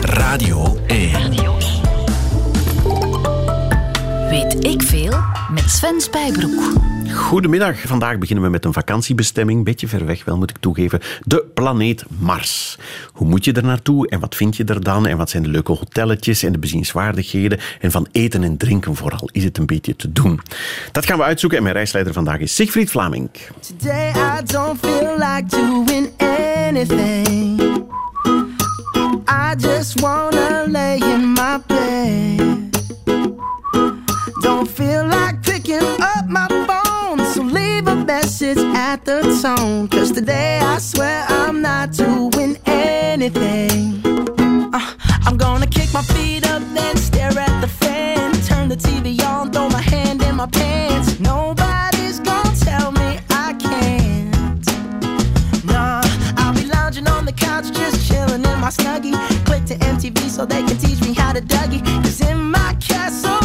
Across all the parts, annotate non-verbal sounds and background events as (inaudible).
Radio 1. Weet ik veel met Sven Spijbroek. Goedemiddag. Vandaag beginnen we met een vakantiebestemming. Beetje ver weg wel, moet ik toegeven. De planeet Mars. Hoe moet je er naartoe en wat vind je er dan? En wat zijn de leuke hotelletjes en de bezienswaardigheden? En van eten en drinken vooral. Is het een beetje te doen? Dat gaan we uitzoeken. En mijn reisleider vandaag is Siegfried Vlaming. Today I don't feel like doing anything. I just wanna lay in my bed. Don't feel like picking up my phone, so leave a message at the tone. Cause today I swear I'm not doing anything. Uh, I'm gonna kick my feet up, then stare at the fan. Turn the TV on, throw my hand in my pants. Nobody's my snuggie. Click to MTV so they can teach me how to Dougie. Cause in my castle,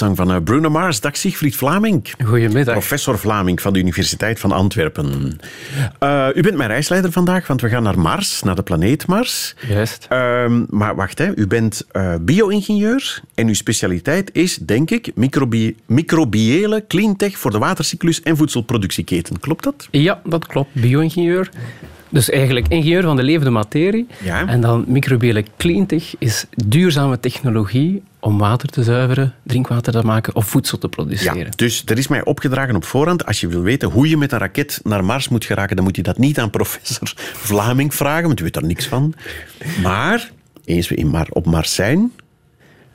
Song van eh, Bruno Mars. Dag Siegfried Vlaming. Goedemiddag. Professor Vlaming van de Universiteit van Antwerpen. Eh, u bent mijn reisleider vandaag, want we gaan naar Mars, naar de planeet Mars. Juist. Ehm, maar wacht, hè. u bent eh, bio-ingenieur en uw specialiteit is, denk ik, microbi microbiële cleantech voor de watercyclus en voedselproductieketen. Klopt dat? Ja, dat klopt. Bio-ingenieur. Dus eigenlijk ingenieur van de levende materie. Ja. En dan microbiële cleantech is duurzame technologie om water te zuiveren, drinkwater te maken of voedsel te produceren. Ja, dus er is mij opgedragen op voorhand, als je wil weten hoe je met een raket naar Mars moet geraken, dan moet je dat niet aan professor Vlaming vragen, want u weet daar niks van. Maar, eens we in Mar op Mars zijn,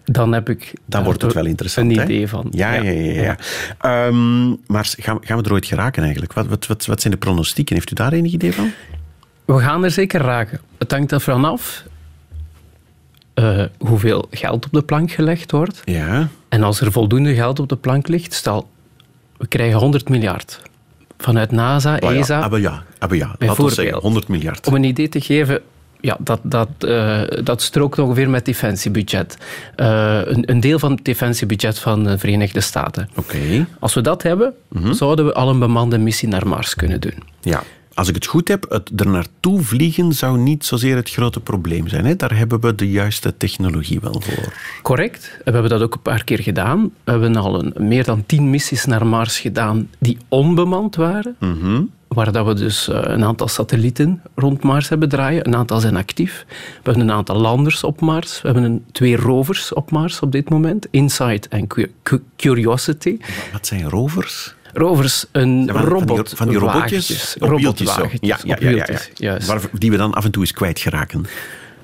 Dan heb ik dan wordt het wel interessant. een hè? idee van. Ja, ja, ja. ja, Ehm, maar gaan, gaan we er ooit geraken eigenlijk? Wat, wat, wat, wat zijn de pronostieken? Heeft u daar enig idee van? We gaan er zeker raken. Het hangt er vanaf eh, hoeveel geld op de plank gelegd wordt. Ja. En als er voldoende geld op de plank ligt, stel, we krijgen 100 miljard. Vanuit NASA, Ah ja, ESA. ah, maar ja, ah, ja. Laten we zeggen 100 miljard. Om een idee te geven, ja, dat, dat, eh, dat strookt ongeveer met het defensiebudget. Eh, een, een deel van het defensiebudget van de Verenigde Staten. Oké. Als we dat hebben, Mhm. zouden we al een bemande missie naar Mars kunnen doen. Ja. Als ik het goed heb, het er naartoe vliegen zou niet zozeer het grote probleem zijn. Hè? Daar hebben we de juiste technologie wel voor. Correct. We hebben dat ook een paar keer gedaan. We hebben al een, meer dan tien missies naar Mars gedaan die onbemand waren. Waar dat we dus eh, een aantal satellieten rond Mars hebben draaien. Een aantal zijn actief. We hebben een aantal landers op Mars. We hebben een, twee rovers op Mars op dit moment. Insight en Cu- Cu- Curiosity. Wat zijn rovers? Rovers, een Ja, van- van die- robot. Van die robotjes? Robotwagentjes Ja, ja, ja, ja. Waar- die we dan af en toe eens kwijtgeraken.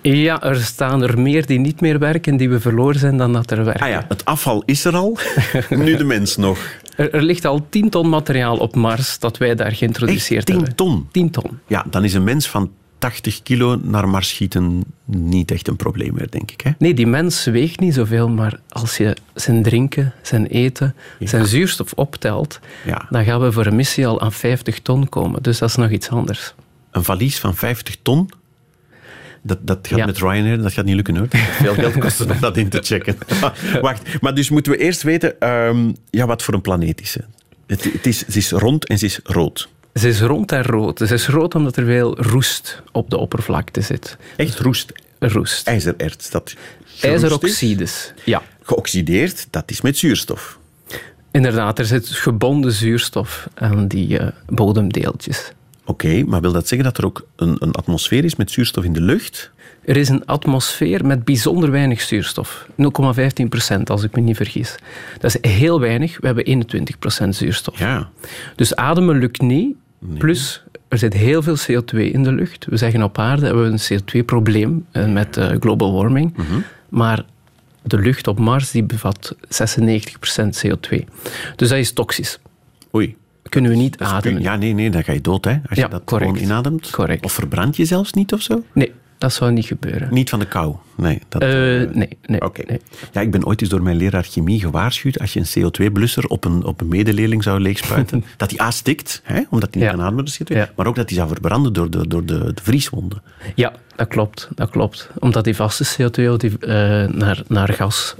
Ja, er staan er meer die niet meer werken, die we verloren zijn, dan dat er werken. Ah ja, het afval is er al. (laughs) nu de mens nog. Er, er ligt al 10 ton materiaal op Mars dat wij daar geïntroduceerd Echt 10 hebben. ton? 10 ton. Ja, dan is een mens van 80 kilo naar Mars schieten niet echt een probleem meer, denk ik. Hè? Nee, die mens weegt niet zoveel, maar als je zijn drinken, zijn eten, zijn zuurstof optelt, Ja. dan gaan we voor een missie al aan 50 ton komen. Dus dat is nog iets anders. Een valies van 50 ton, dat, dat gaat Ja. met Ryanair, dat gaat niet lukken hoor. Veel geld kosten om dat in te checken. (laughs) Wacht, maar dus moeten we eerst weten ehm, ja, wat voor een planeet is het. Het, het, is, het is rond en ze is rood. Ze is rond en rood. Ze is rood omdat er veel roest op de oppervlakte zit. Echt roest, Roest. ijzererts. Dat. IJzeroxides. Ja. Geoxideerd, dat is met zuurstof. Inderdaad, er zit gebonden zuurstof aan die eh, bodemdeeltjes. Oké, maar wil dat zeggen dat er ook een, een atmosfeer is met zuurstof in de lucht? Er is een atmosfeer met bijzonder weinig zuurstof. 0,15 procent, als ik me niet vergis. Dat is heel weinig. We hebben 21 procent zuurstof. Ja. Dus ademen lukt niet. Plus, er zit heel veel CO2 in de lucht. We zeggen op aarde hebben we een CO2-probleem eh, met eh, global warming. Maar de lucht op Mars die bevat 96% CO2. Dus dat is toxisch. Oei. Kunnen we niet ademen. Ja, nee, nee, dan ga je dood, hè. Als Ja, je dat correct. gewoon inademt. Correct. Of verbrand je zelfs niet of zo? Nee, dat zou niet gebeuren. Niet van de kou. Nee. Dat, eh, nee, nee, Oké. nee. Ja, ik ben ooit eens door mijn leraar chemie gewaarschuwd als je een CO2-blusser op een, op een medeleerling zou leegspuiten, (laughs) dat die A stikt, hè, omdat hij niet Ja. kan ademen, de CO2, Ja. maar ook dat hij zou verbranden door de, door de, de vrieswonden. Ja, dat klopt, dat klopt. Omdat die vaste CO2 die, eh, naar, naar gas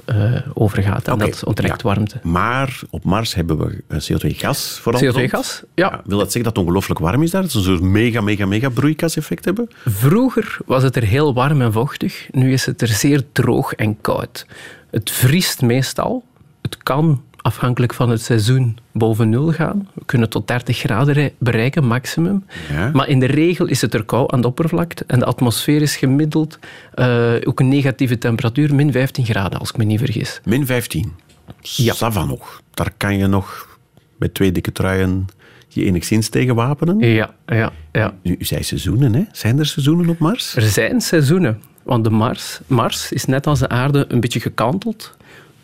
overgaat. En dat onttrekt ja. warmte. Maar op Mars hebben we eh, CO2-gas vooral. rond. CO2-gas? Ja. Ja, wil dat zeggen dat het ongelooflijk warm is daar? Dat ze zo'n mega, mega, mega broeikaseffect hebben? Vroeger was het er heel warm en vochtig. Nu is het er zeer droog en koud. Het vriest meestal. Het kan, afhankelijk van het seizoen, boven nul gaan. We kunnen tot 30 graden rei- bereiken, maximum. Ja. Maar in de regel is het er koud aan de oppervlakte. En de atmosfeer is gemiddeld eh, ook een negatieve temperatuur, min 15 graden, als ik me niet vergis. Min 15. Ja. Sava nog. Daar kan je nog met twee dikke truien je enigszins tegen wapenen. Ja, ja, ja. Nu, u zei seizoenen, hè? Zijn er seizoenen op Mars? Er zijn seizoenen. Want de Mars, Mars is net als de aarde een beetje gekanteld.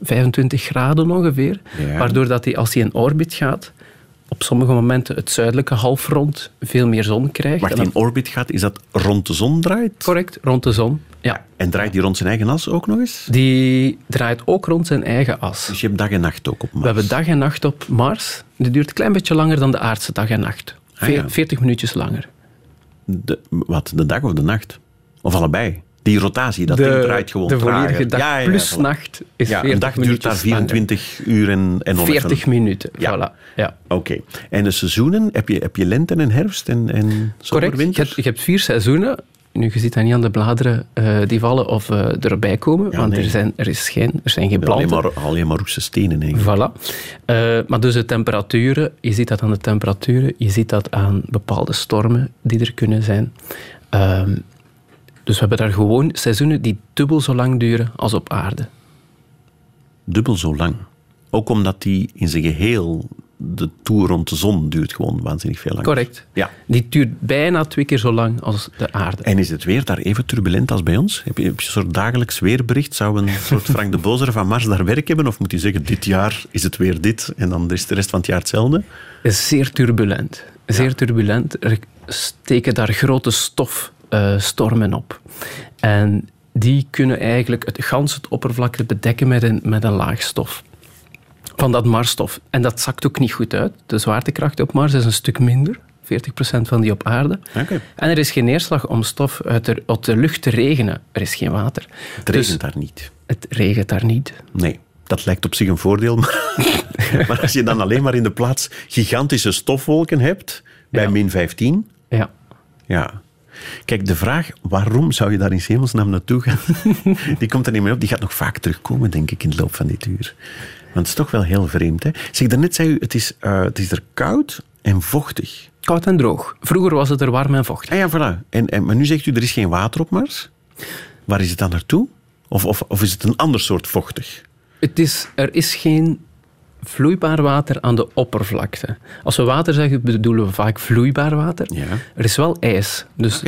25 graden ongeveer. Ja. Waardoor dat hij, als hij in orbit gaat, op sommige momenten het zuidelijke halfrond veel meer zon krijgt. Wacht, in orbit gaat, is dat rond de zon draait? Correct, rond de zon. Ja. En draait die rond zijn eigen as ook nog eens? Die draait ook rond zijn eigen as. Dus je hebt dag en nacht ook op Mars. We hebben dag en nacht op Mars. Die duurt een klein beetje langer dan de aardse dag en nacht. Ah, ja. 40 minuutjes langer. De, wat, de dag of de nacht? Of allebei? Die rotatie, dat ding draait gewoon de volledige trager. dag Ja, ja, plus voilà. nacht is Ja, 40 een dag duurt daar 24 uur en, en langer. oneffen. 40 minuten, Ja. voilà. Ja. Oké. En de seizoenen, heb je, heb je lente en herfst en, en Correct. Je hebt, je hebt vier seizoenen. Nu, je ziet dat niet aan de bladeren eh, die vallen of eh, erbij komen, Ja, want nee. er, zijn, er, is geen, er zijn geen alleen, planten. maar, alleen maar roeste stenen eigenlijk. Voilà. Eh, maar dus de temperaturen, je ziet dat aan de temperaturen, je ziet dat aan bepaalde stormen die er kunnen zijn. Ehm, dus we hebben daar gewoon seizoenen die dubbel zo lang duren als op aarde. Dubbel zo lang. Ook omdat die in zijn geheel, de toer rond de zon duurt gewoon waanzinnig veel langer. Correct. Ja. Die duurt bijna twee keer zo lang als de aarde. En is het weer daar even turbulent als bij ons? Heb je, heb je een soort dagelijks weerbericht? Zou een (laughs) soort Frank de Bozere van Mars daar werk hebben? Of moet hij zeggen, dit jaar is het weer dit en dan is de rest van het jaar hetzelfde? is zeer turbulent. Zeer turbulent. Er steken daar grote stofstormen op. En die kunnen eigenlijk het ganse het oppervlakte bedekken met een, met een laag stof. Van dat Marsstof. En dat zakt ook niet goed uit. De zwaartekracht op Mars is een stuk minder. 40% van die op aarde. Oké. En er is geen neerslag om stof uit de, uit de lucht te regenen. Er is geen water. Het regent Dus daar niet. het regent daar niet. Nee, dat lijkt op zich een voordeel. Maar, (laughs) maar als je dan alleen maar in de plaats gigantische stofwolken hebt, bij Ja. min 15, Ja. Ja. Kijk, de vraag waarom zou je daar in hemelsnaam naartoe gaan, (laughs) die komt er niet meer op. Die gaat nog vaak terugkomen, denk ik, in de loop van dit uur. Want het is toch wel heel vreemd. Hè? Zeg, daarnet zei u, het is, eh, het is er koud en vochtig. Koud en droog. Vroeger was het er warm en vochtig. Ah ja, voilà. En, en, maar nu zegt u, er is geen water op Mars. Waar is het dan naartoe? Of, of, of is het een ander soort vochtig? Het is, er is geen vloeibaar water aan de oppervlakte. Als we water zeggen, bedoelen we vaak vloeibaar water. Ja. Er is wel ijs. Dus.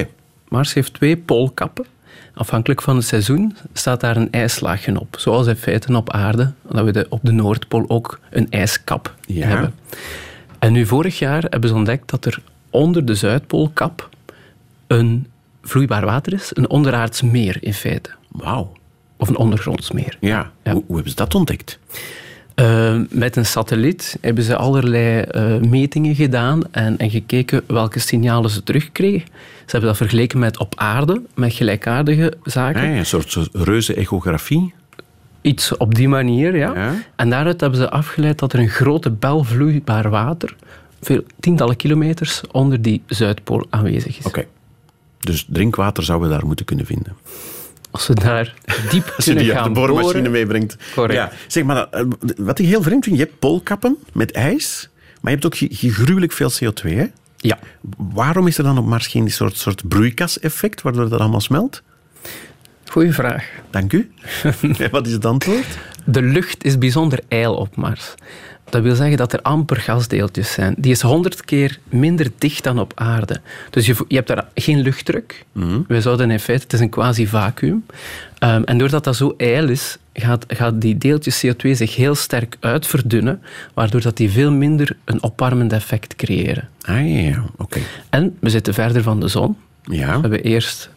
Mars heeft twee poolkappen. Afhankelijk van het seizoen staat daar een ijslaagje op. Zoals in feite op aarde, dat we de, op de Noordpool ook een ijskap Ja. hebben. En nu vorig jaar hebben ze ontdekt dat er onder de Zuidpoolkap een vloeibaar water is. Een onderaards meer in feite. Wauw. Of een ondergronds meer. Ja. Ja. Hoe, hoe hebben ze dat ontdekt? Uh, met een satelliet hebben ze allerlei uh, metingen gedaan en, en, gekeken welke signalen ze terugkregen. Ze hebben dat vergeleken met op aarde, met gelijkaardige zaken. Ja, een soort, soort reuze echografie. Iets op die manier, ja. Ja. En daaruit hebben ze afgeleid dat er een grote bel vloeibaar water, veel tientallen kilometers onder die Zuidpool aanwezig is. Oké. Dus drinkwater zouden we daar moeten kunnen vinden. Als we daar diep Als kunnen die gaan de boormachine boren. meebrengt. Correct. Ja. Zeg maar, eh, wat ik heel vreemd vind, je hebt poolkappen met ijs, maar je hebt ook gruwelijk veel CO2. Hè? Ja. Waarom is er dan op Mars geen soort, soort broeikaseffect, waardoor dat allemaal smelt? Goeie vraag. Dank u. (laughs) Wat is het antwoord? De lucht is bijzonder ijl op Mars. Dat wil zeggen dat er amper gasdeeltjes zijn. Die is honderd keer minder dicht dan op aarde. Dus je, je hebt daar geen luchtdruk. Wij zouden in feite, het is een quasi-vacuüm. Ehm, en doordat dat zo ijl is, gaat, gaat die deeltjes CO2 zich heel sterk uitverdunnen, waardoor dat die veel minder een opwarmend effect creëren. Ah ja, oké. En we zitten verder van de zon. Ja. We hebben eerst,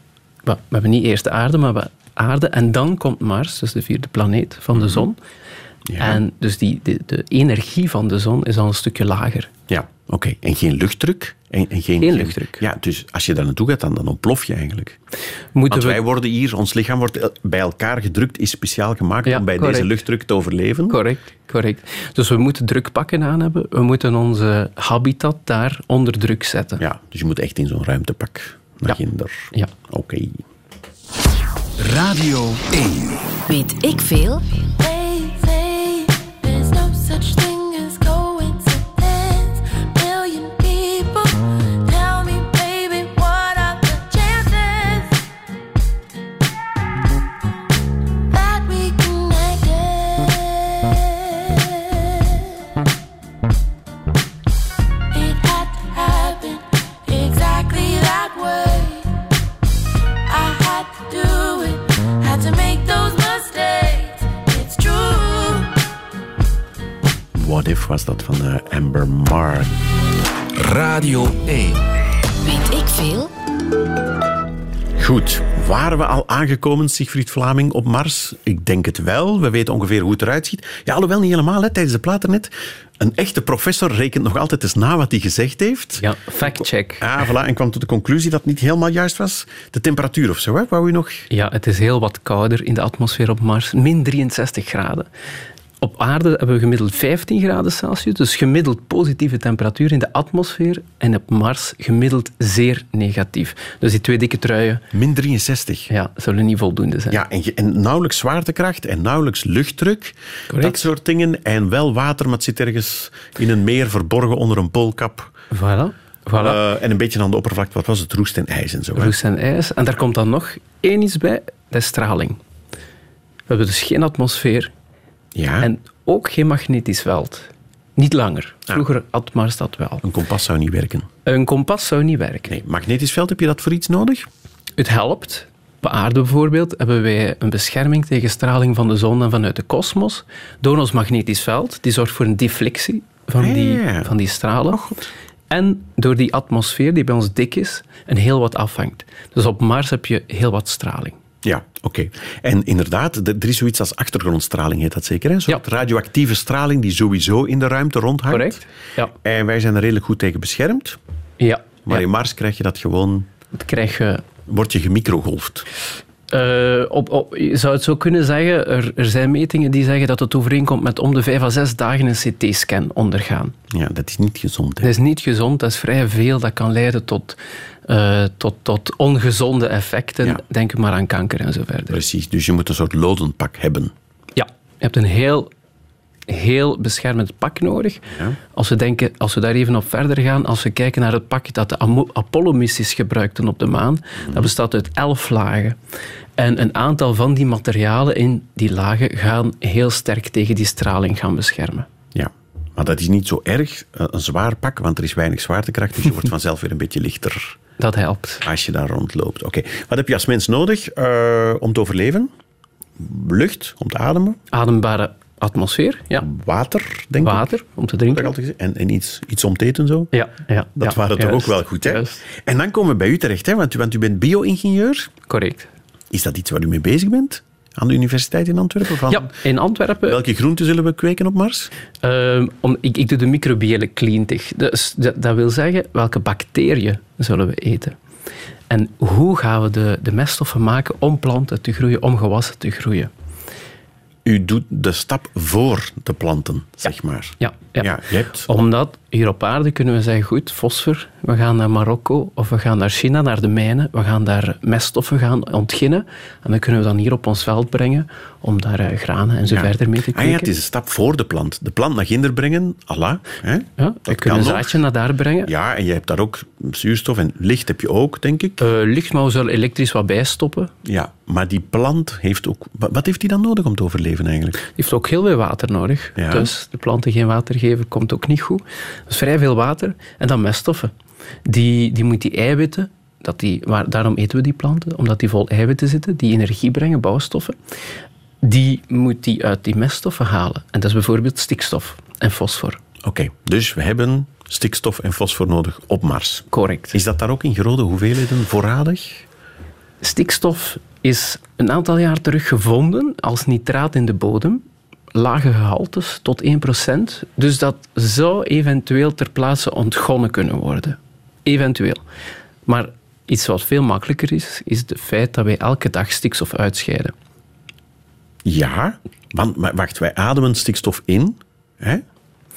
we hebben niet eerst de aarde, maar we aarde. En dan komt Mars, dus de vierde planeet van de zon. Ja. En dus die, de, de energie van de zon is al een stukje lager. Ja, oké. En geen luchtdruk? En, en geen, Geen luchtdruk. Ja, dus als je daar naartoe gaat, dan, dan ontplof je eigenlijk. Moeten Want we, wij worden hier, ons lichaam wordt bij elkaar gedrukt, is speciaal gemaakt Ja, om bij correct. deze luchtdruk te overleven. Correct, correct. Dus we moeten drukpakken aan hebben. We moeten onze habitat daar onder druk zetten. Ja, dus je moet echt in zo'n ruimtepak naar Ja. ginder. Ja. Oké. Radio 1. Weet ik veel? What If was dat van eh, Amber Mark. Radio 1. Weet ik veel? Goed, waren we al aangekomen, Siegfried Vlaming, op Mars? Ik denk het wel. We weten ongeveer hoe het eruit ziet. Ja, alhoewel niet helemaal, hè, tijdens de plaat net. Een echte professor rekent nog altijd eens na wat hij gezegd heeft. Ja, fact-check. Ah, voilà, en kwam tot de conclusie dat het niet helemaal juist was. De temperatuur of zo, hè? Wou u nog... Ja, het is heel wat kouder in de atmosfeer op Mars. Min 63 graden. Op aarde hebben we gemiddeld 15 graden Celsius, dus gemiddeld positieve temperatuur in de atmosfeer. En op Mars gemiddeld zeer negatief. Dus die twee dikke truien Min 63. ja, zullen niet voldoende zijn. Ja, en, en nauwelijks zwaartekracht en nauwelijks luchtdruk. Correct. Dat soort dingen. En wel water, maar het zit ergens in een meer verborgen onder een poolkap. Voilà. voilà. Eh, en een beetje aan de oppervlakte, wat was het? Roest en ijs en zo. hè? Roest en ijs. En daar komt dan nog één iets bij, dat is straling. We hebben dus geen atmosfeer Ja, en ook geen magnetisch veld. Niet langer. Ah. Vroeger had Mars dat wel. een kompas zou niet werken. Een kompas zou niet werken. Nee, magnetisch veld, heb je dat voor iets nodig? Het helpt. Op aarde bijvoorbeeld hebben wij een bescherming tegen straling van de zon en vanuit de kosmos door ons magnetisch veld. Die zorgt voor een deflectie van die, Ja. van die stralen. en door die atmosfeer die bij ons dik is en heel wat afhangt. Dus op Mars heb je heel wat straling. Ja, oké. En inderdaad, er is zoiets als achtergrondstraling, heet dat zeker? Hè? Een soort Ja. radioactieve straling die sowieso in de ruimte rondhangt. Correct? Ja. En wij zijn er redelijk goed tegen beschermd. Ja. Maar ja. in Mars krijg je dat gewoon... Dat krijg je Word je gemicrogolfd. Eh, op, op, je zou het zo kunnen zeggen, er, er zijn metingen die zeggen dat het overeenkomt met om de vijf à zes dagen een CT-scan ondergaan. Ja, dat is niet gezond. Hè? Dat is niet gezond, dat is vrij veel. Dat kan leiden tot, eh, tot, tot ongezonde effecten. Ja. Denk maar aan kanker en zo verder. Precies, dus je moet een soort lodenpak hebben. Ja, je hebt een heel, heel beschermend pak nodig. Ja. Als, we denken, als we daar even op verder gaan, als we kijken naar het pak dat de Apollo-missies gebruikten op de maan, dat bestaat uit elf lagen. En een aantal van die materialen in die lagen gaan heel sterk tegen die straling gaan beschermen. Ja, maar dat is niet zo erg, eh, een zwaar pak, want er is weinig zwaartekracht, dus je wordt (laughs) vanzelf weer een beetje lichter Dat helpt. als je daar rondloopt. Oké, wat heb je als mens nodig eh, om te overleven? Lucht, om te ademen. Adembare atmosfeer, ja. Water, denk ik. Water, om te drinken. En, en iets, iets om te eten zo. Ja, ja, Dat ja, waren toch ook wel goed, hè? juist. En dan komen we bij u terecht, hè? Want, u- want u bent bio-ingenieur. Correct. Is dat iets waar u mee bezig bent? Aan de universiteit in Antwerpen? Van Ja, in Antwerpen Welke groenten zullen we kweken op Mars? Ehm, om, ik, ik doe de microbiële cleantech. Dus dat, dat wil zeggen, welke bacteriën zullen we eten? En hoe gaan we de, de meststoffen maken om planten te groeien, om gewassen te groeien? U doet de stap voor de planten, zeg maar. Ja, ja. Ja, je hebt... Omdat hier op aarde kunnen we zeggen, goed, fosfor, we gaan naar Marokko of we gaan naar China, naar de mijnen, we gaan daar meststoffen gaan ontginnen en dan kunnen we dan hier op ons veld brengen om daar eh, granen en zo Ja. verder mee te Ah kweken. ja, het is een stap voor de plant. De plant naar ginder brengen, Allah. Hè? Ja, we kunnen een nog. zaadje naar daar brengen. Ja, en je hebt daar ook zuurstof en licht heb je ook, denk ik. Eh, licht, maar we zullen elektrisch wat bijstoppen. Ja, maar die plant heeft ook... wa- Wat heeft die dan nodig om te overleven eigenlijk? Die heeft ook heel veel water nodig. Ja. Dus de planten geen water geven, komt ook niet goed. Dus vrij veel water. En dan meststoffen. Die, die moet die eiwitten, dat die, waar, daarom eten we die planten, omdat die vol eiwitten zitten, die energie brengen, bouwstoffen. Die moet die uit die meststoffen halen. En dat is bijvoorbeeld stikstof en fosfor. Oké, dus we hebben stikstof en fosfor nodig op Mars. Correct. Is dat daar ook in grote hoeveelheden voorradig? Stikstof is een aantal jaar terug gevonden als nitraat in de bodem. Lage gehaltes, tot 1%. Dus dat zou eventueel ter plaatse ontgonnen kunnen worden. Eventueel. Maar iets wat veel makkelijker is, is het feit dat wij elke dag stikstof uitscheiden. Ja, want maar wacht, wij ademen stikstof in. Hè?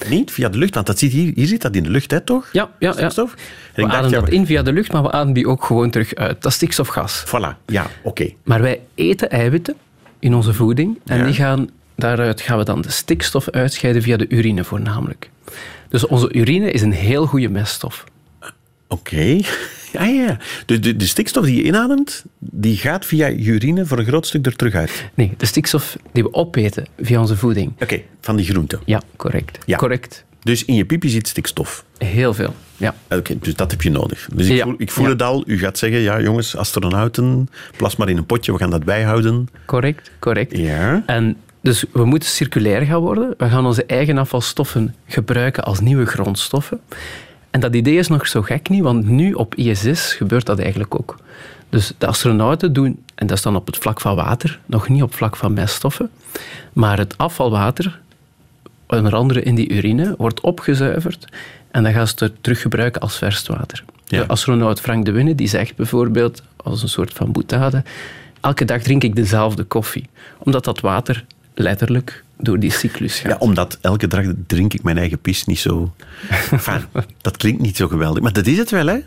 Niet via de lucht, want dat zit hier, hier zit dat in de lucht, hè, toch? Ja, ja, ja. Stikstof? En We ademen ja, dat in via de lucht, maar we ademen die ook gewoon terug uit. Dat is stikstofgas. Voilà, ja, oké. Maar wij eten eiwitten in onze voeding en Ja. die gaan, daaruit gaan we dan de stikstof uitscheiden via de urine voornamelijk. Dus onze urine is een heel goede meststof. Oké. (laughs) Ja, ja, ja. Dus de, de stikstof die je inademt, die gaat via je urine voor een groot stuk er terug uit. Nee, de stikstof die we opeten via onze voeding. Oké, van die groenten. Ja, correct. Ja. Correct. Dus in je pipi zit stikstof. Heel veel. Ja. Oké, dus dat heb je nodig. Dus ik Ja. voel, ik voel Ja. het al. U gaat zeggen, ja jongens, astronauten, plas maar in een potje, we gaan dat bijhouden. Correct, correct. Ja. En dus we moeten circulair gaan worden. We gaan onze eigen afvalstoffen gebruiken als nieuwe grondstoffen. En dat idee is nog zo gek niet, want nu op ISS gebeurt dat eigenlijk ook. Dus de astronauten doen, en dat is dan op het vlak van water, nog niet op het vlak van meststoffen, maar het afvalwater, onder andere in die urine, wordt opgezuiverd en dan gaan ze het teruggebruiken als verstwater. Ja. De astronaut Frank de Winne die zegt bijvoorbeeld, als een soort van boetade, elke dag drink ik dezelfde koffie, omdat dat water letterlijk door die cyclus gaat. Ja, omdat elke dag drink ik mijn eigen pis niet zo... Enfin, (laughs) dat klinkt niet zo geweldig, maar dat is het wel, hè?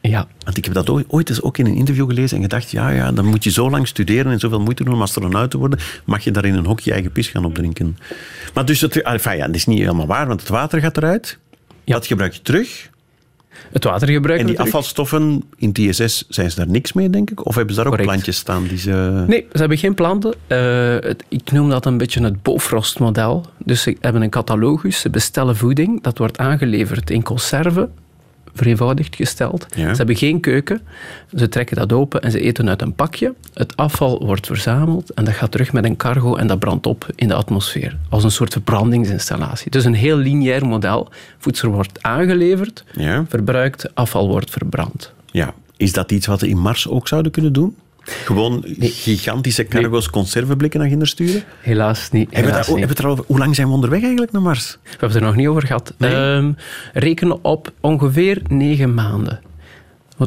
Ja, Want ik heb dat ooit, eens ook in een interview gelezen en gedacht, ja, ja, dan moet je zo lang studeren en zoveel moeite doen om astronaut te worden, mag je daar in een hokje eigen pis gaan opdrinken. Maar dus, het, enfin, ja, dat is niet helemaal waar, want het water gaat eruit. Ja. Dat gebruik je terug. Het water gebruiken En die afvalstoffen in TSS zijn ze daar niks mee, denk ik? Of hebben ze daar ook plantjes staan die ze... Nee, ze hebben geen planten. Eh, het- ik noem dat een beetje het Bofrost-model. Dus ze hebben een catalogus, ze bestellen voeding, dat wordt aangeleverd in conserve, vereenvoudigd gesteld. Ja. Ze hebben geen keuken, ze trekken dat open en ze eten uit een pakje. Het afval wordt verzameld en dat gaat terug met een cargo en dat brandt op in de atmosfeer. Als een soort verbrandingsinstallatie. Dus een heel lineair model. Voedsel wordt aangeleverd, Ja. verbruikt, afval wordt verbrand. ja. Is dat iets wat we in Mars ook zouden kunnen doen? Gewoon gigantische cargo's conserveblikken naar ginder sturen? Helaas niet. Hebben we, niet. hebben we hoe lang zijn we onderweg eigenlijk naar Mars? We hebben het er nog niet over gehad. Nee? Ehm, rekenen op ongeveer negen maanden.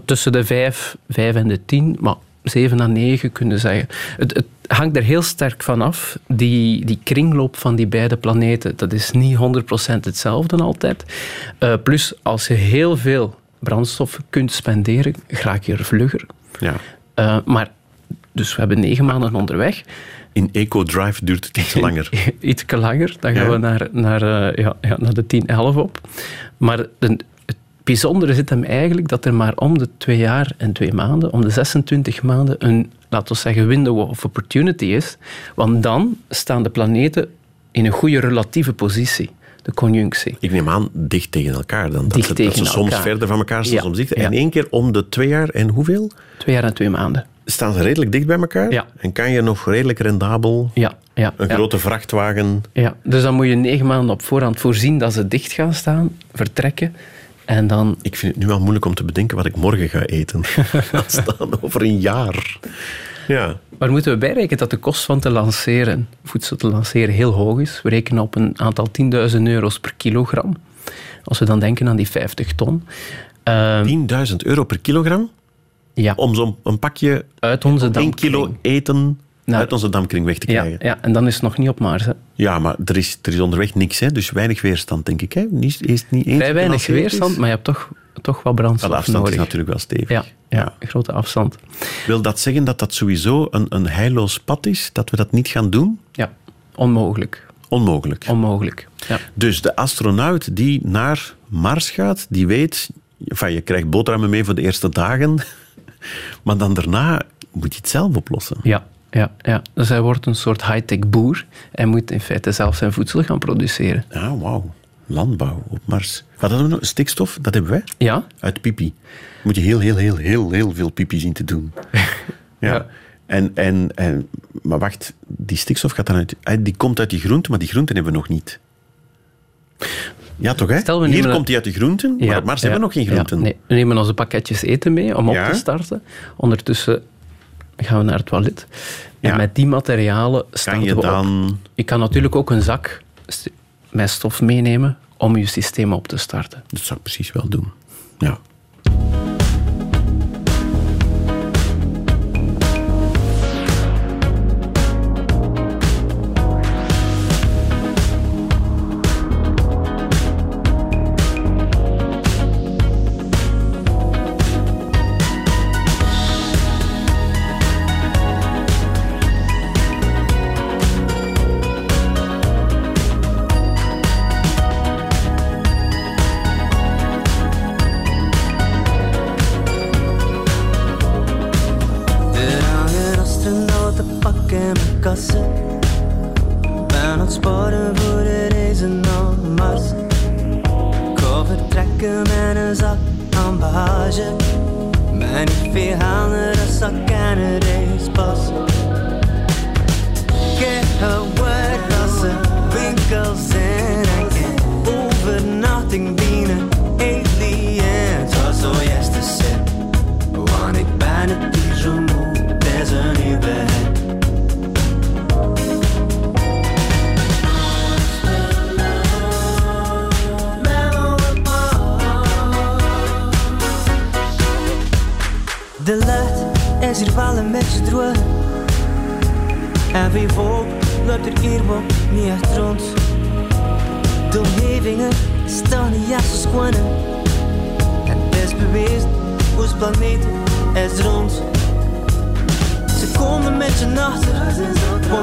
Tussen de vijf, vijf en de tien, maar 7 à 9 kunnen zeggen. Het, het hangt er heel sterk van af. Die, die kringloop van die beide planeten, dat is niet 100% hetzelfde altijd. Eh, plus, als je heel veel brandstof kunt spenderen, raak je er vlugger. Ja. Eh, maar, dus we hebben negen maanden onderweg. In Eco-Drive duurt het iets langer. (laughs) Iets langer. Dan gaan Ja. we naar, naar, eh, ja, ja, naar de 10, 11 op. Maar de- het bijzondere zit hem eigenlijk dat er maar om de twee jaar en twee maanden, om de 26 maanden, een, laten we zeggen, window of opportunity is. Want dan staan de planeten in een goede relatieve positie, de conjunctie. Ik neem aan, dicht tegen elkaar dan. Dat, Dicht ze, tegen dat ze soms elkaar. verder van elkaar staan, Ja, soms dicht. ja. En één keer om de twee jaar en hoeveel? Twee jaar en twee maanden. Staan ze redelijk dicht bij elkaar? Ja. En kan je nog redelijk rendabel Ja, ja, een grote vrachtwagen... Ja, dus dan moet je negen maanden op voorhand voorzien dat ze dicht gaan staan, vertrekken. En dan Ik vind het nu al moeilijk om te bedenken wat ik morgen ga eten. (laughs) Dat staan over een jaar. Ja. Maar moeten we bijrekenen dat de kost van te lanceren, voedsel te lanceren, heel hoog is. We rekenen op een aantal 10.000 euro's per kilogram. Als we dan denken aan die 50 ton. Ehm, 10.000 euro per kilogram ja, om zo'n een pakje, uit onze 1 dampkring. kilo eten Nou, uit onze dampkring weg te Ja, krijgen. ja, en dan is het nog niet op Mars. Hè. Ja, maar er is, er is onderweg niks, hè? dus weinig weerstand, denk ik. Hè? Niet, is niet eens Vrij weinig weerstand, maar je hebt toch, toch wat Maar brandstof de afstand nodig. is natuurlijk wel stevig. ja, grote afstand. Wil dat zeggen dat dat sowieso een, een heilloos pad is? Dat we dat niet gaan doen? Ja, onmogelijk. Onmogelijk. Onmogelijk. Ja. Dus de astronaut die naar Mars gaat, die weet... Van, je krijgt boterhammen mee voor de eerste dagen. (laughs) Maar dan daarna moet je het zelf oplossen. Ja, ja, ja. Dus hij wordt een soort high-tech boer. Hij moet in feite zelf zijn voedsel gaan produceren. Ja, wauw. Landbouw op Mars. Wat hadden we nog? Stikstof, dat hebben wij. Ja, Uit pipi. Moet je heel, heel, heel, heel, heel veel pipi zien te doen. (laughs) Ja. Ja. En, en, en, maar wacht, die stikstof gaat dan uit, uit- die komt uit die groenten, maar die groenten hebben we nog niet. Ja, toch hè? Stel, we Hier nemen komt die uit de groenten, maar op Mars hebben we nog geen groenten. Ja, nee, we nemen onze pakketjes eten mee om op te starten. Ondertussen gaan we naar het toilet. En met die materialen starten Kan je we op. dan... Je kan natuurlijk ook een zak st- met stof meenemen om je systeem op te starten. Dat zou ik precies wel doen. Ja.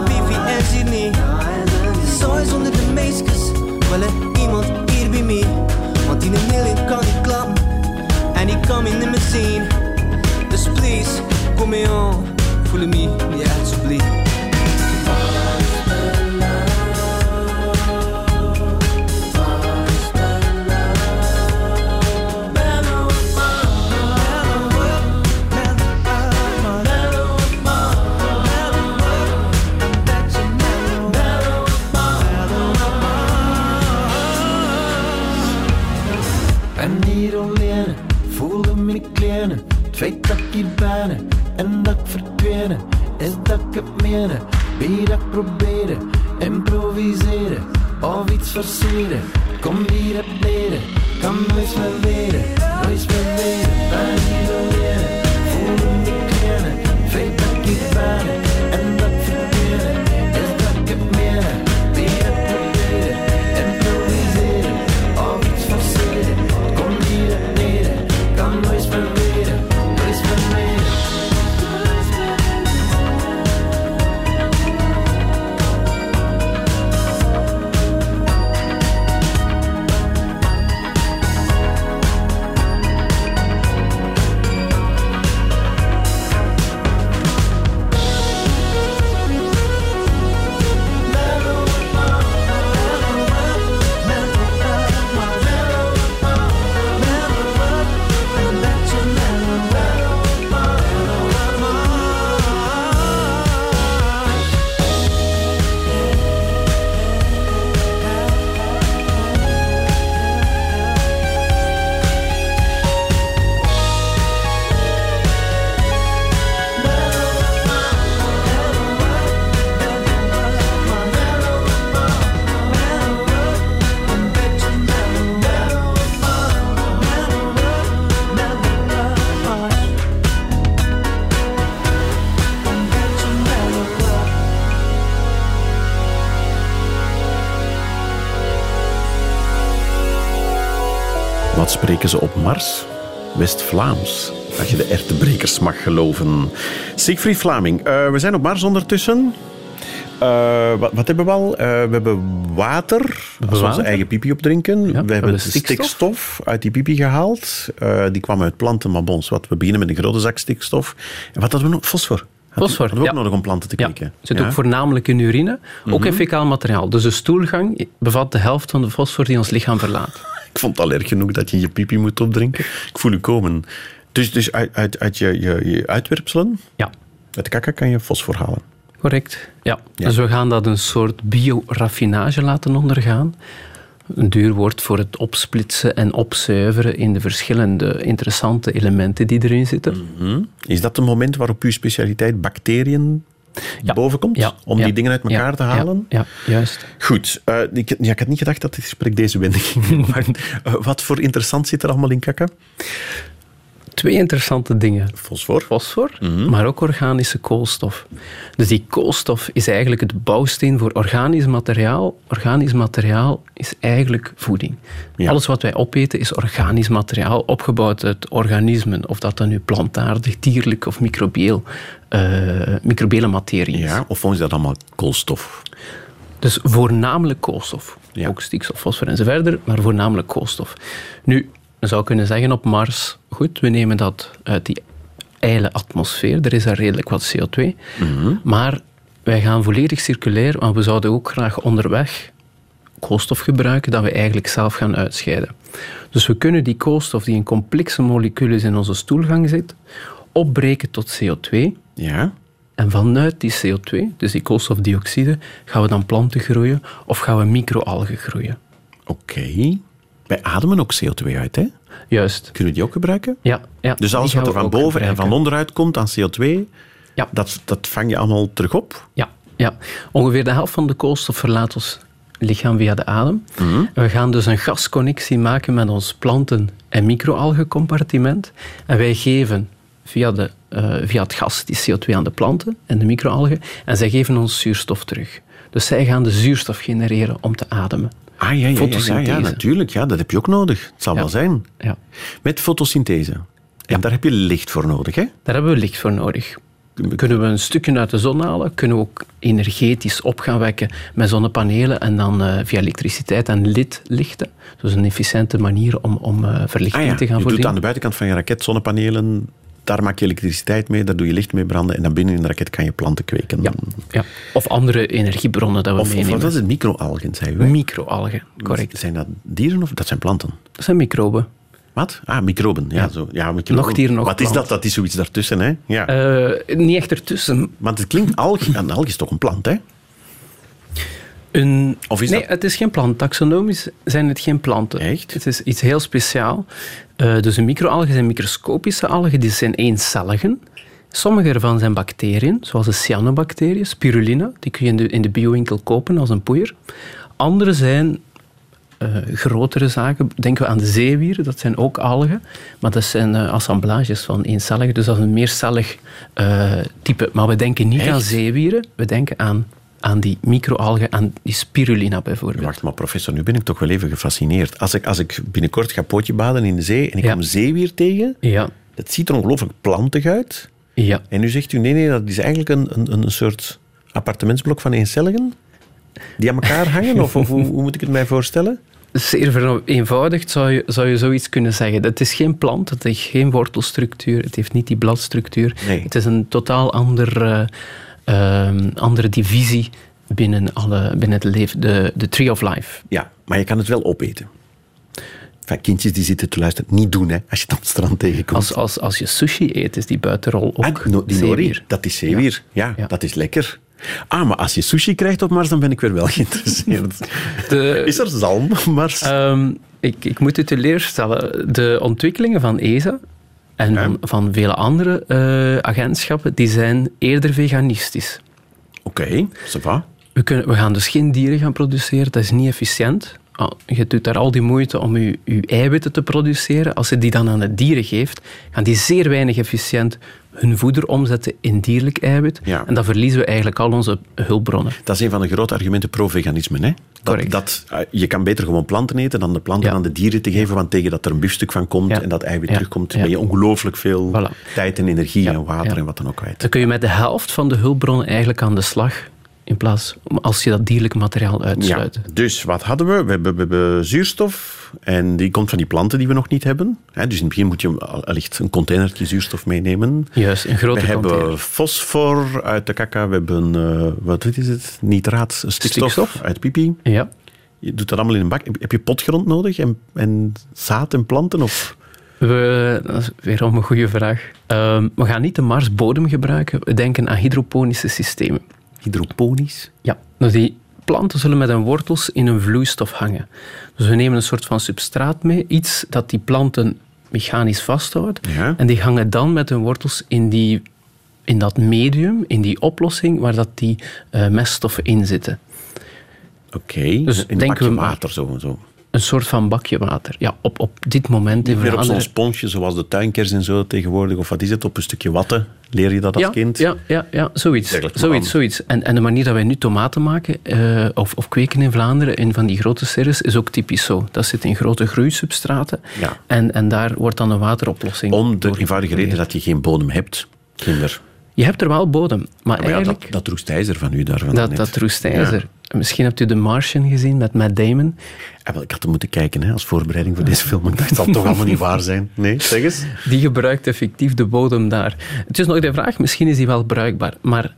Wifi is hier niet. Zo is onder de meisjes, wel iemand hier bij mij. Want die million kan niet klappen, en die kan me niet meer zien. Dus please, kom mee aan, voel me niet echt zo hier en dat ik verdwenen, is dat ik het menen. Wie dat proberen, improviseren of iets verseren. Kom hier het leren, kan nooit meer weren, mag geloven. Siegfried Vlaming, eh, we zijn op Mars ondertussen. Eh, wat, wat hebben we al? Eh, we hebben water, als we onze water. eigen pipi opdrinken. we hebben stikstof. stikstof. uit die pipi gehaald. Eh, die kwam uit planten, maar bons. Wat, we beginnen met een grote zak stikstof. En wat hadden we nog? Fosfor. Fosfor, Hadden we ook ja. nodig om planten te Ja, kweken. zit Ja? Mhm. ook voornamelijk in urine, ook in fecaal materiaal. Dus de stoelgang bevat de helft van de fosfor die ons lichaam verlaat. (laughs) Ik vond het al erg genoeg dat je je pipi moet opdrinken. Ik voel u komen. Dus, dus uit, uit, uit je, je, je uitwerpselen, Ja, uit de kaka, kan je fosfor halen. correct. Ja. Ja. Dus we gaan dat een soort bioraffinage laten ondergaan. Een duur woord voor het opsplitsen en opzuiveren in de verschillende interessante elementen die erin zitten. Hm? Is dat het moment waarop uw specialiteit bacteriën Ja. bovenkomt? Ja, Om ja, die dingen uit elkaar te halen? Ja, juist. Goed. eh, ik, ik had niet gedacht dat dit gesprek deze wending (laughs) ging nemen. Eh, wat voor interessant zit er allemaal in kaka? Twee interessante dingen. Fosfor. fosfor, maar ook organische koolstof. Dus die koolstof is eigenlijk het bouwsteen voor organisch materiaal. Organisch materiaal is eigenlijk voeding. Ja. Alles wat wij opeten is organisch materiaal, opgebouwd uit organismen. Of dat dan nu plantaardig, dierlijk of microbieel, eh microbiële materie is. Ja, of volgens dat allemaal koolstof? Dus voornamelijk koolstof. Ja. Ook stikstof, fosfor en zo verder, maar voornamelijk koolstof. Nu, zou kunnen zeggen op Mars, goed, we nemen dat uit die ijle atmosfeer, er is daar redelijk wat CO2, maar wij gaan volledig circulair, want we zouden ook graag onderweg koolstof gebruiken dat we eigenlijk zelf gaan uitscheiden. Dus we kunnen die koolstof die in complexe moleculen in onze stoelgang zit, opbreken tot CO2 Ja. en vanuit die CO2, dus die koolstofdioxide, gaan we dan planten groeien of gaan we microalgen groeien. Oké. Wij ademen ook CO2 uit, hè? Juist. Kunnen we die ook gebruiken? Ja, ja, Dus alles wat er van boven en van onderuit komt aan CO2, Ja. dat, dat vang je allemaal terug op? Ja, ja, ongeveer de helft van de koolstof verlaat ons lichaam via de adem. We gaan dus een gasconnectie maken met ons planten- en microalgencompartiment. En wij geven via, de, eh, via het gas die CO2 aan de planten en de microalgen. En zij geven ons zuurstof terug. Dus zij gaan de zuurstof genereren om te ademen. Ah, ja, ja, ja, ja, natuurlijk. Ja, dat heb je ook nodig. Het zal wel zijn. Ja. Met fotosynthese. En daar heb je licht voor nodig, hè? Daar hebben we licht voor nodig. Kunnen we een stukje uit de zon halen, kunnen we ook energetisch op gaan wekken met zonnepanelen en dan eh, via elektriciteit en lid lichten. Dus een efficiënte manier om, om eh, verlichting Ah ja, te gaan je doet voorzien. aan de buitenkant van je raket zonnepanelen, daar maak je elektriciteit mee, daar doe je licht mee branden en dan binnen in de raket kan je planten kweken. ja, ja. Of andere energiebronnen dat we Of, of meenemen. wat is het? Microalgen, zei u? Microalgen, correct. Zijn dat dieren of dat zijn planten? Dat zijn microben. Wat? Ah, microben. Ja, Zo. ja microben. Nog dier, nog Wat is dat? Dat is zoiets daartussen, hè? Ja. Eh, niet echt ertussen. Want het klinkt alg. (laughs) Een alg is toch een plant, hè? Een... Of is nee, dat- het is geen plant. Taxonomisch zijn het geen planten. Echt? Het is iets heel speciaal. Eh, dus microalgen zijn microscopische algen, die zijn eencelligen. Sommige ervan zijn bacteriën, zoals de cyanobacteriën, spirulina. Die kun je in de, in de biowinkel kopen als een poeier. Andere zijn eh, grotere zaken. Denken we aan de zeewieren, dat zijn ook algen. Maar dat zijn eh, assemblages van eencelligen, dus dat is een meercellig type. Maar we denken niet Echt? aan zeewieren, we denken aan, aan die microalgen, aan die spirulina bijvoorbeeld. Wacht maar, professor, nu ben ik toch wel even gefascineerd. Als ik, als ik binnenkort ga pootje baden in de zee en ik Ja. kom zeewier tegen, Ja, dat ziet er ongelooflijk plantig uit. ja. En nu zegt u, nee, nee, dat is eigenlijk een, een, een soort appartementsblok van eencelligen die aan elkaar (laughs) hangen? Of, of hoe, hoe moet ik het mij voorstellen? Zeer vereenvoudigd zou je, zou je zoiets kunnen zeggen. Het is geen plant, het heeft geen wortelstructuur, het heeft niet die bladstructuur. Nee. Het is een totaal ander, eh, ehm, andere divisie binnen, alle, binnen het leven, de, de Tree of Life. Ja, maar je kan het wel opeten. Enfin, kindjes die zitten te luisteren, niet doen hè, als je het op het strand tegenkomt. Als, als, als je sushi eet, is die buitenrol ook Ah, no- die zeewier. dat is zeewier. Ja, Ja. dat is lekker. Ah, maar als je sushi krijgt op Mars, dan ben ik weer wel (laughs) geïnteresseerd. De- Is er zalm op Mars? Ehm, ik, ik moet u teleurstellen. De ontwikkelingen van ESA en van, van vele andere eh, agentschappen, die zijn eerder veganistisch. Oké, ça va. We, kunnen, we gaan dus geen dieren gaan produceren, dat is niet efficiënt. Je doet daar al die moeite om je, je eiwitten te produceren. Als je die dan aan de dieren geeft, gaan die zeer weinig efficiënt hun voeder omzetten in dierlijk eiwit. Ja. En dan verliezen we eigenlijk al onze hulpbronnen. Dat is een van de grote argumenten pro-veganisme. Hè? Dat, dat, eh, je kan beter gewoon planten eten dan de planten Ja. aan de dieren te geven, want tegen dat er een biefstuk van komt Ja. en dat eiwit terugkomt, ben je ongelooflijk veel Voilà. tijd en energie en water en wat dan ook kwijt. Dan kun je met de helft van de hulpbronnen eigenlijk aan de slag. In plaats als je dat dierlijke materiaal uitsluit. Ja, dus wat hadden we? We hebben, we hebben zuurstof en die komt van die planten die we nog niet hebben. Dus in het begin moet je allicht een containertje zuurstof meenemen. Juist, een grote we hebben container. fosfor uit de kaka, we hebben, eh, wat is het, nitraat, stikstof, Stikstof. uit pipi. Ja. Je doet dat allemaal in een bak. Heb je potgrond nodig en, en zaad en planten? Of? We, dat is weerom een goede vraag. Ehm, we gaan niet de Marsbodem gebruiken. We denken aan hydroponische systemen. Hydroponisch? Ja, dus die planten zullen met hun wortels in een vloeistof hangen. Dus we nemen een soort van substraat mee, iets dat die planten mechanisch vasthoudt. Ja. En die hangen dan met hun wortels in, die, in dat medium, in die oplossing waar dat die eh, meststoffen in zitten. Oké, Dus in een denken we water zo. zo. Een soort van bakje water. Ja, op, op dit moment in Weer op zo'n sponsje, zoals de tuinkers en zo tegenwoordig. Of wat is het, op een stukje watten? Leer je dat als ja, kind? Ja, ja, ja zoiets. Zoiets, zoiets. En, en de manier dat wij nu tomaten maken eh, of, of kweken in Vlaanderen in van die grote serres is ook typisch zo. Dat zit in grote groeisubstraten Ja. en, en daar wordt dan een wateroplossing Om de eenvoudige reden dat je geen bodem hebt. Kinder. Je hebt er wel bodem, maar, Maar ja, eigenlijk... dat, dat roestijzer van u daarvan. dat, net. dat roestijzer. Ja. Misschien hebt u The Martian gezien met Matt Damon. Ah, wel, ik had hem moeten kijken hè, als voorbereiding voor deze film. Ik dacht, het zal toch allemaal niet (laughs) waar zijn. Nee, zeg eens. Die gebruikt effectief de bodem daar. Het is nog de vraag, misschien is die wel bruikbaar. Maar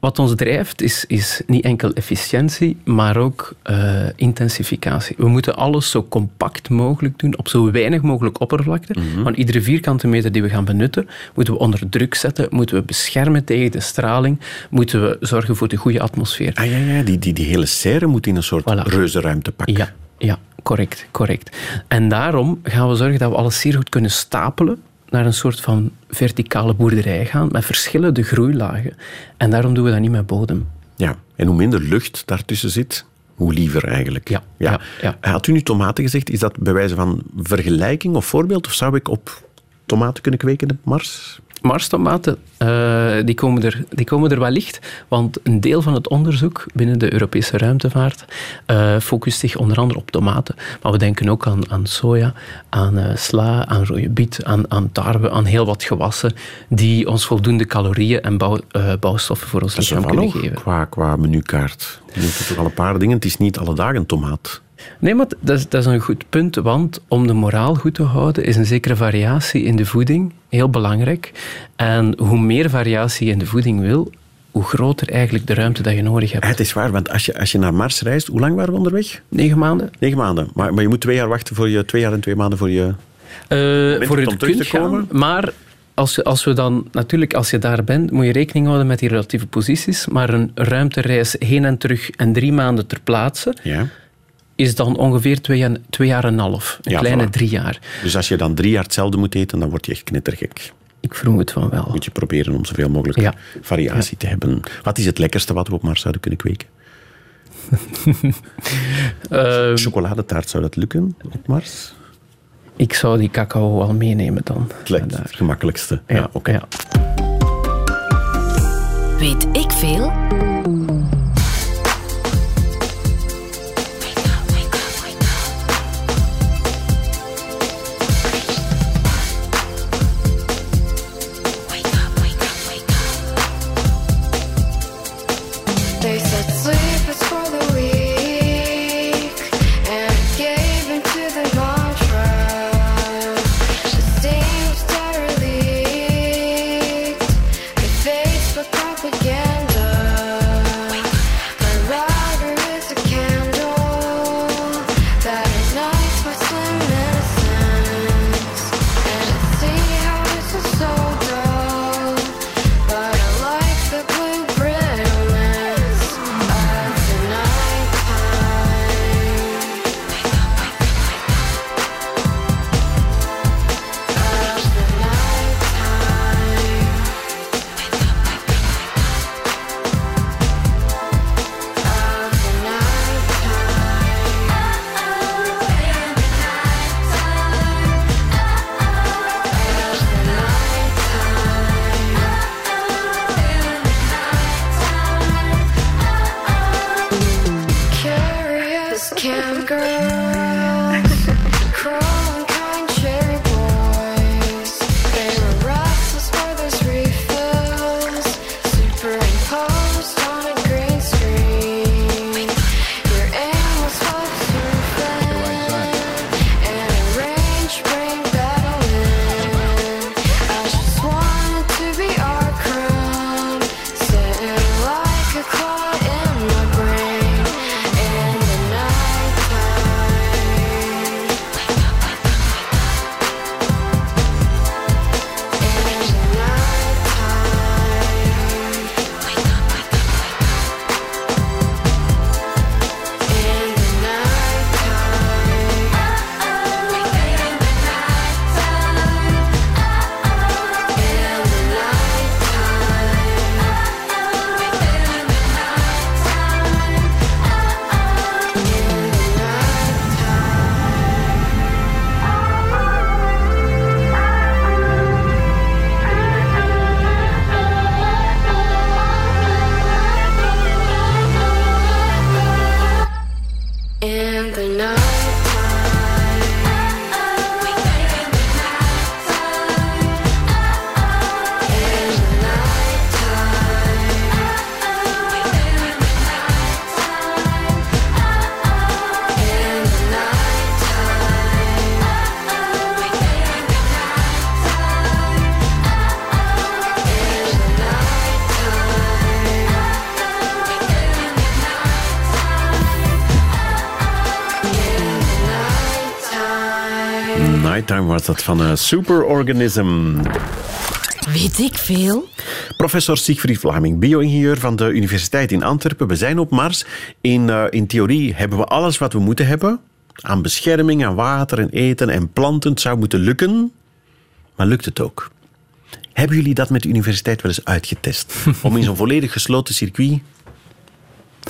wat ons drijft is, is niet enkel efficiëntie, maar ook eh, intensificatie. We moeten alles zo compact mogelijk doen, op zo weinig mogelijk oppervlakte. Want iedere vierkante meter die we gaan benutten, moeten we onder druk zetten, moeten we beschermen tegen de straling, moeten we zorgen voor de goede atmosfeer. Ah ja, ja die, die, die hele serre moet in een soort Voilà. reuzenruimtepak. Ja, ja, correct, correct. En daarom gaan we zorgen dat we alles zeer goed kunnen stapelen naar een soort van verticale boerderij gaan met verschillende groeilagen. En daarom doen we dat niet met bodem. Ja, en hoe minder lucht daartussen zit, hoe liever eigenlijk. Ja, ja, ja. Had u nu tomaten gezegd? Is dat bij wijze van vergelijking of voorbeeld? Of zou ik op tomaten kunnen kweken op Mars? Marstomaten, eh, die, komen er, die komen er wellicht, want een deel van het onderzoek binnen de Europese ruimtevaart eh, focust zich onder andere op tomaten. Maar we denken ook aan, aan soja, aan eh, sla, aan rode biet, aan, aan tarwe, aan heel wat gewassen die ons voldoende calorieën en bouw, bouwstoffen voor ons lichaam kunnen geven. qua, qua menukaart. Je doet toch al een paar dingen. Het is niet alle dagen een tomaat. Nee, maar dat is, dat is een goed punt, want om de moraal goed te houden is een zekere variatie in de voeding heel belangrijk. En hoe meer variatie je in de voeding wil, hoe groter eigenlijk de ruimte dat je nodig hebt. Het is waar, want als je, als je naar Mars reist, hoe lang waren we onderweg? Negen maanden? Negen maanden. Maar, maar je moet twee jaar wachten voor je, twee jaar en twee maanden voor je... Eh, voor om het terug te gaan, komen? maar als, je- als we dan, natuurlijk, als je daar bent, moet je rekening houden met die relatieve posities. Maar een ruimtereis heen en terug en drie maanden ter plaatse Ja. Is dan ongeveer twee, en- twee jaar en een half. Een Ja, kleine voilà. drie jaar. Dus als je dan drie jaar hetzelfde moet eten, dan word je echt knettergek. Ik vermoed van wel. Moet je proberen om zoveel mogelijk Ja. variatie te hebben. Wat is het lekkerste wat we op Mars zouden kunnen kweken? (laughs) Eh, Chocoladetaart, zou dat lukken op Mars? ik zou die cacao al meenemen dan. Het lijkt het gemakkelijkste. Ja, oké. ja. Weet ik veel? Dat van een Superorganism. Weet ik veel? Professor Siegfried Vlaming, bio-ingenieur van de Universiteit in Antwerpen. We zijn op Mars. In, eh, in theorie hebben we alles wat we moeten hebben. Aan bescherming, aan water en eten en planten. Het zou moeten lukken. Maar lukt het ook? Hebben jullie dat met de universiteit wel eens uitgetest? (laughs) Om in zo'n volledig gesloten circuit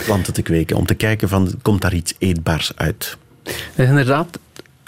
planten te kweken. Om te kijken van, komt daar iets eetbaars uit? Dat is inderdaad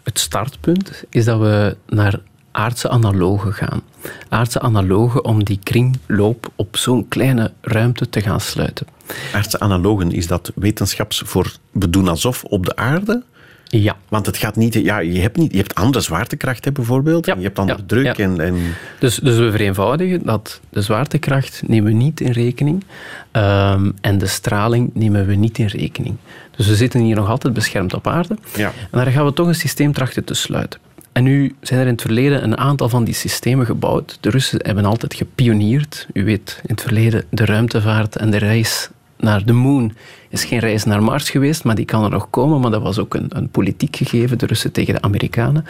het startpunt is dat we naar aardse analogen gaan. Aardse analogen om die kringloop op zo'n kleine ruimte te gaan sluiten. Aardse analogen, is dat wetenschaps voor we doen alsof op de aarde? Ja. Want het gaat niet, ja, je, hebt niet, je hebt andere zwaartekracht hè, bijvoorbeeld. Ja, en je hebt andere ja, druk. En, en Dus, dus we vereenvoudigen dat de zwaartekracht nemen we niet in rekening ehm, en de straling nemen we niet in rekening. Dus we zitten hier nog altijd beschermd op aarde. Ja. En daar gaan we toch een systeem trachten te sluiten. En nu zijn er in het verleden een aantal van die systemen gebouwd. De Russen hebben altijd gepioneerd. U weet, in het verleden de ruimtevaart en de reis naar de moon is geen reis naar Mars geweest, maar die kan er nog komen. Maar dat was ook een, een politiek gegeven, de Russen tegen de Amerikanen.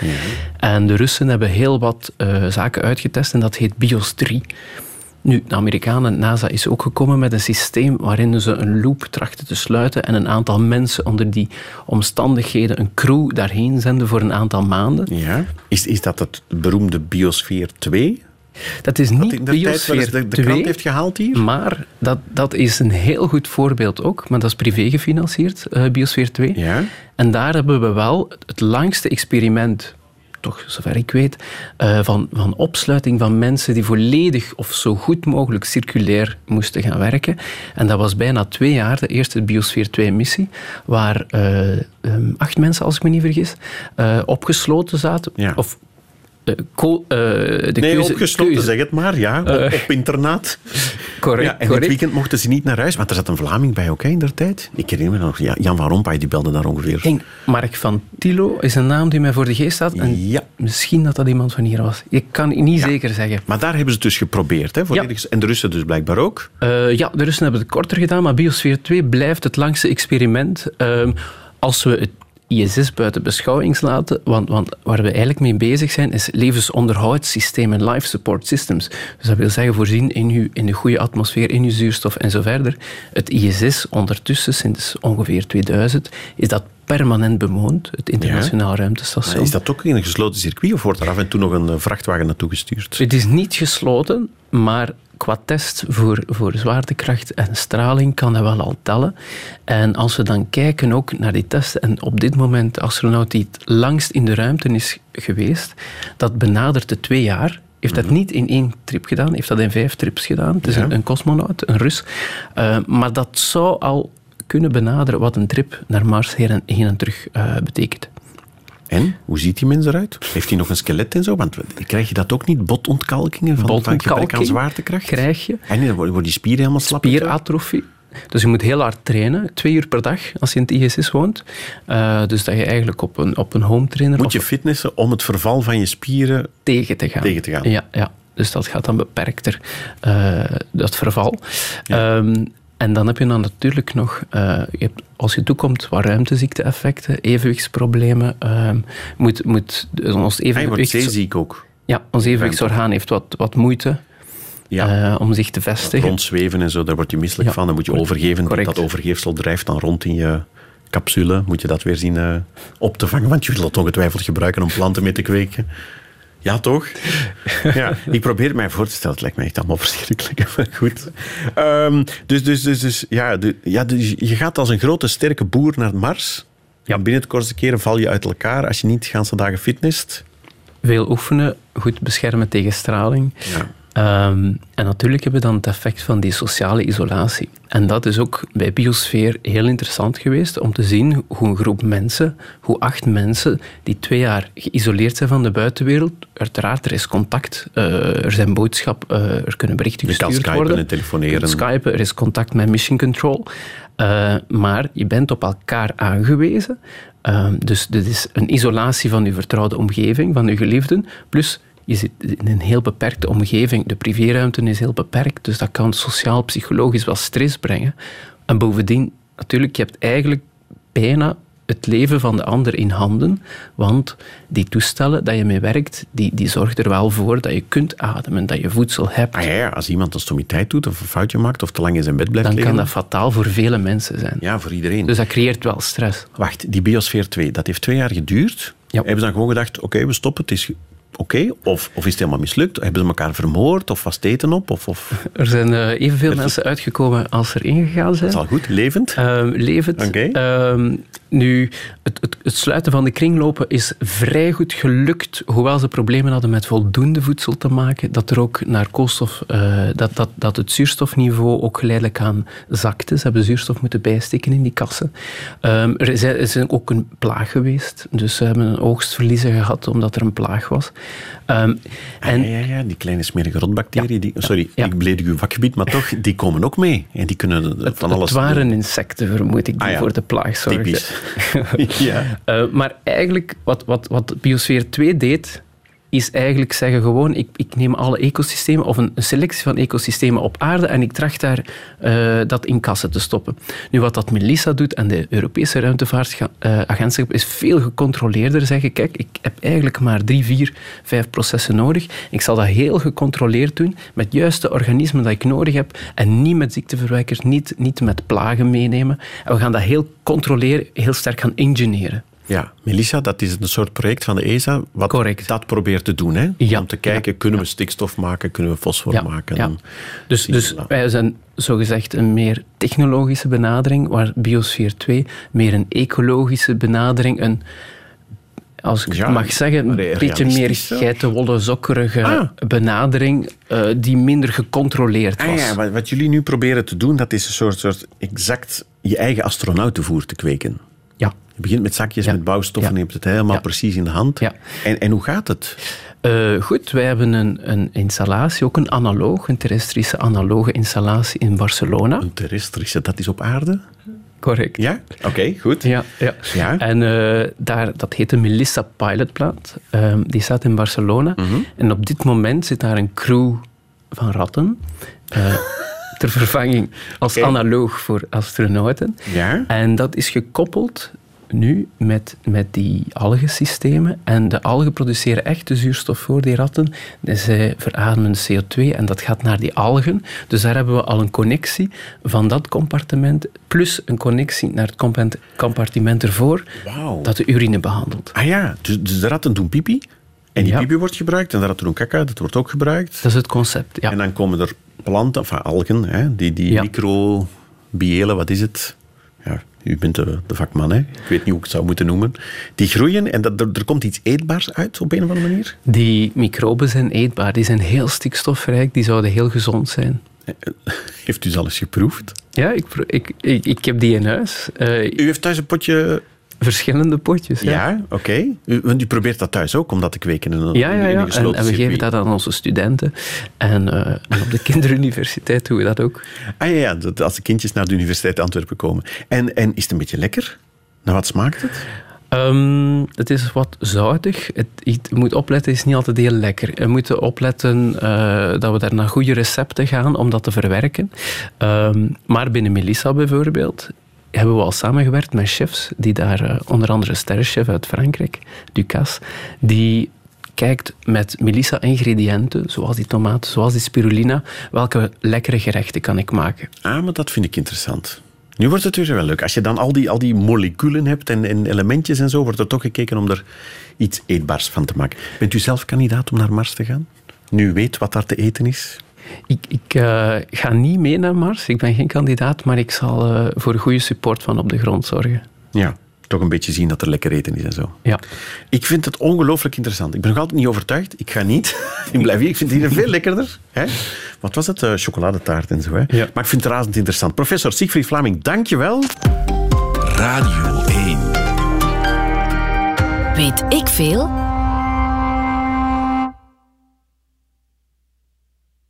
En de Russen hebben heel wat eh, zaken uitgetest en dat heet BIOS 3. Nu, de Amerikanen, NASA is ook gekomen met een systeem waarin ze een loop trachten te sluiten en een aantal mensen onder die omstandigheden, een crew daarheen zenden voor een aantal maanden. ja. Is, is dat het beroemde Biosfeer 2? Dat is Dat niet in de tijd de, de 2, krant heeft gehaald hier? maar dat, dat is een heel goed voorbeeld ook, maar dat is privé gefinancierd, eh, Biosfeer 2. Ja. En daar hebben we wel het langste experiment, toch zover ik weet, eh, van, van opsluiting van mensen die volledig of zo goed mogelijk circulair moesten gaan werken. En dat was bijna twee jaar, de eerste Biosfeer 2-missie, waar eh, ehm, acht mensen, als ik me niet vergis, opgesloten zaten. Ja. Of ko- eh, de Nee, keuze- opgesloten, keuze- zeg het maar. Ja, op, Eh, op internaat. Correct, Ja, en correct. weekend mochten ze niet naar huis, want er zat een Vlaming bij ook hè, in der tijd. Ik herinner me nog, ja, Jan van Rompuy die belde daar ongeveer. Ik denk, Mark van Tilo is een naam die mij voor de geest staat. En Ja. Misschien dat dat iemand van hier was. Ik kan het niet zeker zeggen. Maar daar hebben ze het dus geprobeerd. Hè, volledig. En de Russen dus blijkbaar ook. Eh, ja, de Russen hebben het korter gedaan, maar Biosfeer 2 blijft het langste experiment. Ehm, als we het ISS buiten beschouwing laten, want, want waar we eigenlijk mee bezig zijn, is levensonderhoudssystemen, life support systems. Dus dat wil zeggen voorzien in, uw, in de goede atmosfeer, in uw zuurstof en zo verder. Het ISS ondertussen, sinds ongeveer 2000, is dat permanent bewoond, het internationaal ruimtestation. Is dat ook in een gesloten circuit of wordt er af en toe nog een eh, vrachtwagen naartoe gestuurd? Het is niet gesloten, maar qua test voor, voor zwaartekracht en straling kan dat wel al tellen. En als we dan kijken ook naar die testen, en op dit moment de astronaut die het langst in de ruimte is geweest, dat benadert de twee jaar. Heeft dat niet in één trip gedaan, heeft dat in vijf trips gedaan. Het is Ja. een, een cosmonaut, een Rus. Eh, maar dat zou al kunnen benaderen wat een trip naar Mars heen en, heen en terug eh, betekent. En, hoe ziet die mens eruit? Heeft hij nog een skelet en zo? Want krijg je dat ook niet? Botontkalkingen van, van gebrek aan Botontkalking zwaartekracht? krijg je. En dan worden die spieren helemaal slap. Spieratrofie. Dus je moet heel hard trainen, twee uur per dag als je in het ISS woont. Eh, dus dat je eigenlijk op een, op een home trainer Moet je fitnessen om het verval van je spieren... tegen te gaan. Tegen te gaan. Ja, ja. dus dat gaat dan beperkter, eh, dat verval. Ehm, en dan heb je dan natuurlijk nog, eh, je hebt, als je toekomt, wat ruimteziekte-effecten, evenwichtsproblemen. ehm, moet, moet, ons Ah, je wordt evenwichts, zeeziek ook. ja, ons evenwichtsorgaan heeft wat, wat moeite Ja. eh, om zich te vestigen. Rondzweven en zo, daar word je misselijk Ja, van. Dan moet je overgeven. Correct. Dat overgeefsel drijft dan rond in je capsule. Moet je dat weer zien eh, op te vangen. Want je wil het ongetwijfeld gebruiken om planten mee te kweken. Ja, toch? (laughs) Ja, ik probeer het mij voor te stellen. Het lijkt me echt allemaal verschrikkelijk. (laughs) Maar goed. Ehm, dus dus, dus, dus, ja, de, ja, dus je gaat als een grote, sterke boer naar Mars. Ja. Binnen het kortste keren val je uit elkaar als je niet de hele dagen fitnest. Veel oefenen, goed beschermen tegen straling. Ja. Ehm, en natuurlijk hebben we dan het effect van die sociale isolatie. En dat is ook bij Biosfeer heel interessant geweest om te zien hoe een groep mensen, hoe acht mensen die twee jaar geïsoleerd zijn van de buitenwereld, uiteraard er is contact, eh, er zijn boodschap, eh, er kunnen berichten Je kan gestuurd skypen worden. en telefoneren. Je kunt skypen, er is contact met Mission Control. Eh, maar je bent op elkaar aangewezen. Ehm, dus dit is een isolatie van je vertrouwde omgeving, van je geliefden. Plus, je zit in een heel beperkte omgeving. De privéruimte is heel beperkt, dus dat kan sociaal, psychologisch wel stress brengen. En bovendien, natuurlijk, je hebt eigenlijk bijna het leven van de ander in handen, want die toestellen dat je mee werkt, die, die zorgen er wel voor dat je kunt ademen, dat je voedsel hebt. Ah ja, ja, als iemand een stommiteit doet of een foutje maakt of te lang in zijn bed blijft dan liggen. kan dat fataal voor vele mensen zijn. Ja, voor iedereen. Dus dat creëert wel stress. Wacht, die Biosfeer 2, dat heeft twee jaar geduurd. Ja. Hebben ze dan gewoon gedacht, oké, we stoppen, het is oké? Of, of is het helemaal mislukt? Hebben ze elkaar vermoord? Of was het eten op? Of, of... Er zijn eh, evenveel mensen uitgekomen als er ingegaan zijn. Dat is al goed, levend? Ehm, levend. Oké. Ehm, nu, het, het, het sluiten van de kringlopen is vrij goed gelukt, hoewel ze problemen hadden met voldoende voedsel te maken, dat er ook naar koolstof, eh, dat, dat, dat het zuurstofniveau ook geleidelijk aan zakte. Ze hebben zuurstof moeten bijsteken in die kassen. Ehm, er, is, er is ook een plaag geweest, dus ze hebben een oogstverliezen gehad omdat er een plaag was. Ehm, en, ja, ja, ja, die kleine smerige rotbacteriën. Die, sorry, Ja. ik beledig uw vakgebied, maar toch, die komen ook mee. En die kunnen van alles het waren doen. insecten, vermoed ik, die Ah voor de plaag zorgden. Typisch. (laughs) ja. Eh, maar eigenlijk, wat, wat, wat Biosfeer 2 deed, is eigenlijk zeggen gewoon, ik, ik neem alle ecosystemen, of een, selectie van ecosystemen op aarde, en ik tracht daar eh, dat in kassen te stoppen. Nu, wat dat Melissa doet en de Europese ruimtevaartagentschap is veel gecontroleerder zeggen, kijk, ik heb eigenlijk maar drie, vier, vijf processen nodig. Ik zal dat heel gecontroleerd doen, met juist de organismen dat ik nodig heb, en niet met ziekteverwekkers, niet, niet met plagen meenemen. En we gaan dat heel controleren, heel sterk gaan engineeren. Ja, Melissa, dat is een soort project van de ESA wat Correct. dat probeert te doen. Hè? Ja. Om te kijken, kunnen we stikstof maken, kunnen we fosfor maken. Ja. Dus, dus wij zijn zogezegd een meer technologische benadering, waar Biosfeer 2 meer een ecologische benadering, een, als ik Ja, mag zeggen, een beetje meer geitenwolle zokkerige Ah. benadering, eh, die minder gecontroleerd Ah, was. ja, wat, wat jullie nu proberen te doen, dat is een soort, soort exact je eigen astronautenvoer te kweken. Je begint met zakjes, Ja. met bouwstoffen, Ja. je hebt het helemaal Ja. precies in de hand. En, en hoe gaat het? Eh, goed, wij hebben een, een installatie, ook een analoog, een terrestrische analoge installatie in Barcelona. Een terrestrische, dat is op aarde? Correct. Ja? Oké, goed. Ja, ja. Ja. En eh, daar, dat heet de Melissa Pilot Plant. Ehm, die staat in Barcelona. Mhm. En op dit moment zit daar een crew van ratten. eh, (laughs) ter vervanging als analoog voor astronauten. Ja? En dat is gekoppeld nu met, met die algensystemen. En de algen produceren echt de zuurstof voor die ratten. Dus zij verademen CO2 en dat gaat naar die algen. Dus daar hebben we al een connectie van dat compartiment, plus een connectie naar het compart- compartiment ervoor, dat de urine behandelt. Ah ja, dus, dus de ratten doen pipi. En die Ja. pipi wordt gebruikt. En de ratten doen kaka, dat wordt ook gebruikt. Dat is het concept, ja. En dan komen er planten, of algen, hè, die, die Ja. microbiëlen, wat is het? Ja, u bent de, de vakman, hè? ik weet niet hoe ik het zou moeten noemen. Die groeien en dat, er, er komt iets eetbaars uit op een of andere manier. Die microben zijn eetbaar, die zijn heel stikstofrijk, die zouden heel gezond zijn. Heeft u ze al eens geproefd? Ja, ik, ik, ik heb die in huis. Eh, U heeft thuis een potje... verschillende potjes. Ja, Ja, oké. U, want u probeert dat thuis ook, om dat te kweken in een, ja, ja. ja. En, we geven dat aan onze studenten. En, eh, en op de (laughs) kinderuniversiteit doen we dat ook. Ah ja, ja, dat- als de kindjes naar de Universiteit Antwerpen komen. En, en is het een beetje lekker? Naar wat smaakt het? Ehm, het is wat zoutig. Het, je moet opletten, het is niet altijd heel lekker. We moeten opletten eh, dat we daar naar goede recepten gaan om dat te verwerken. Ehm, maar binnen Melissa bijvoorbeeld hebben we al samengewerkt met chefs, die daar, eh, onder andere sterrenchef uit Frankrijk, Ducasse, die kijkt met Melissa-ingrediënten, zoals die tomaten, zoals die spirulina, welke lekkere gerechten kan ik maken. Ah, maar dat vind ik interessant. Nu wordt het weer wel leuk. Als je dan al die, al die moleculen hebt en, en elementjes en zo, wordt er toch gekeken om er iets eetbaars van te maken. Bent u zelf kandidaat om naar Mars te gaan? Nu weet wat daar te eten is? Ik, ik eh, ga niet mee naar Mars, ik ben geen kandidaat, maar ik zal eh, voor goede support van op de grond zorgen. Ja, toch een beetje zien dat er lekker eten is en zo. Ja. Ik vind het ongelooflijk interessant. Ik ben nog altijd niet overtuigd. Ik ga niet. (laughs) Ik blijf hier. Ik vind het hier veel lekkerder. Hè? Wat was het? Eh, chocoladetaart en zo. Hè? Ja. Maar ik vind het razend interessant. Professor Siegfried Vlaming, dank je wel. Radio 1. Weet ik veel?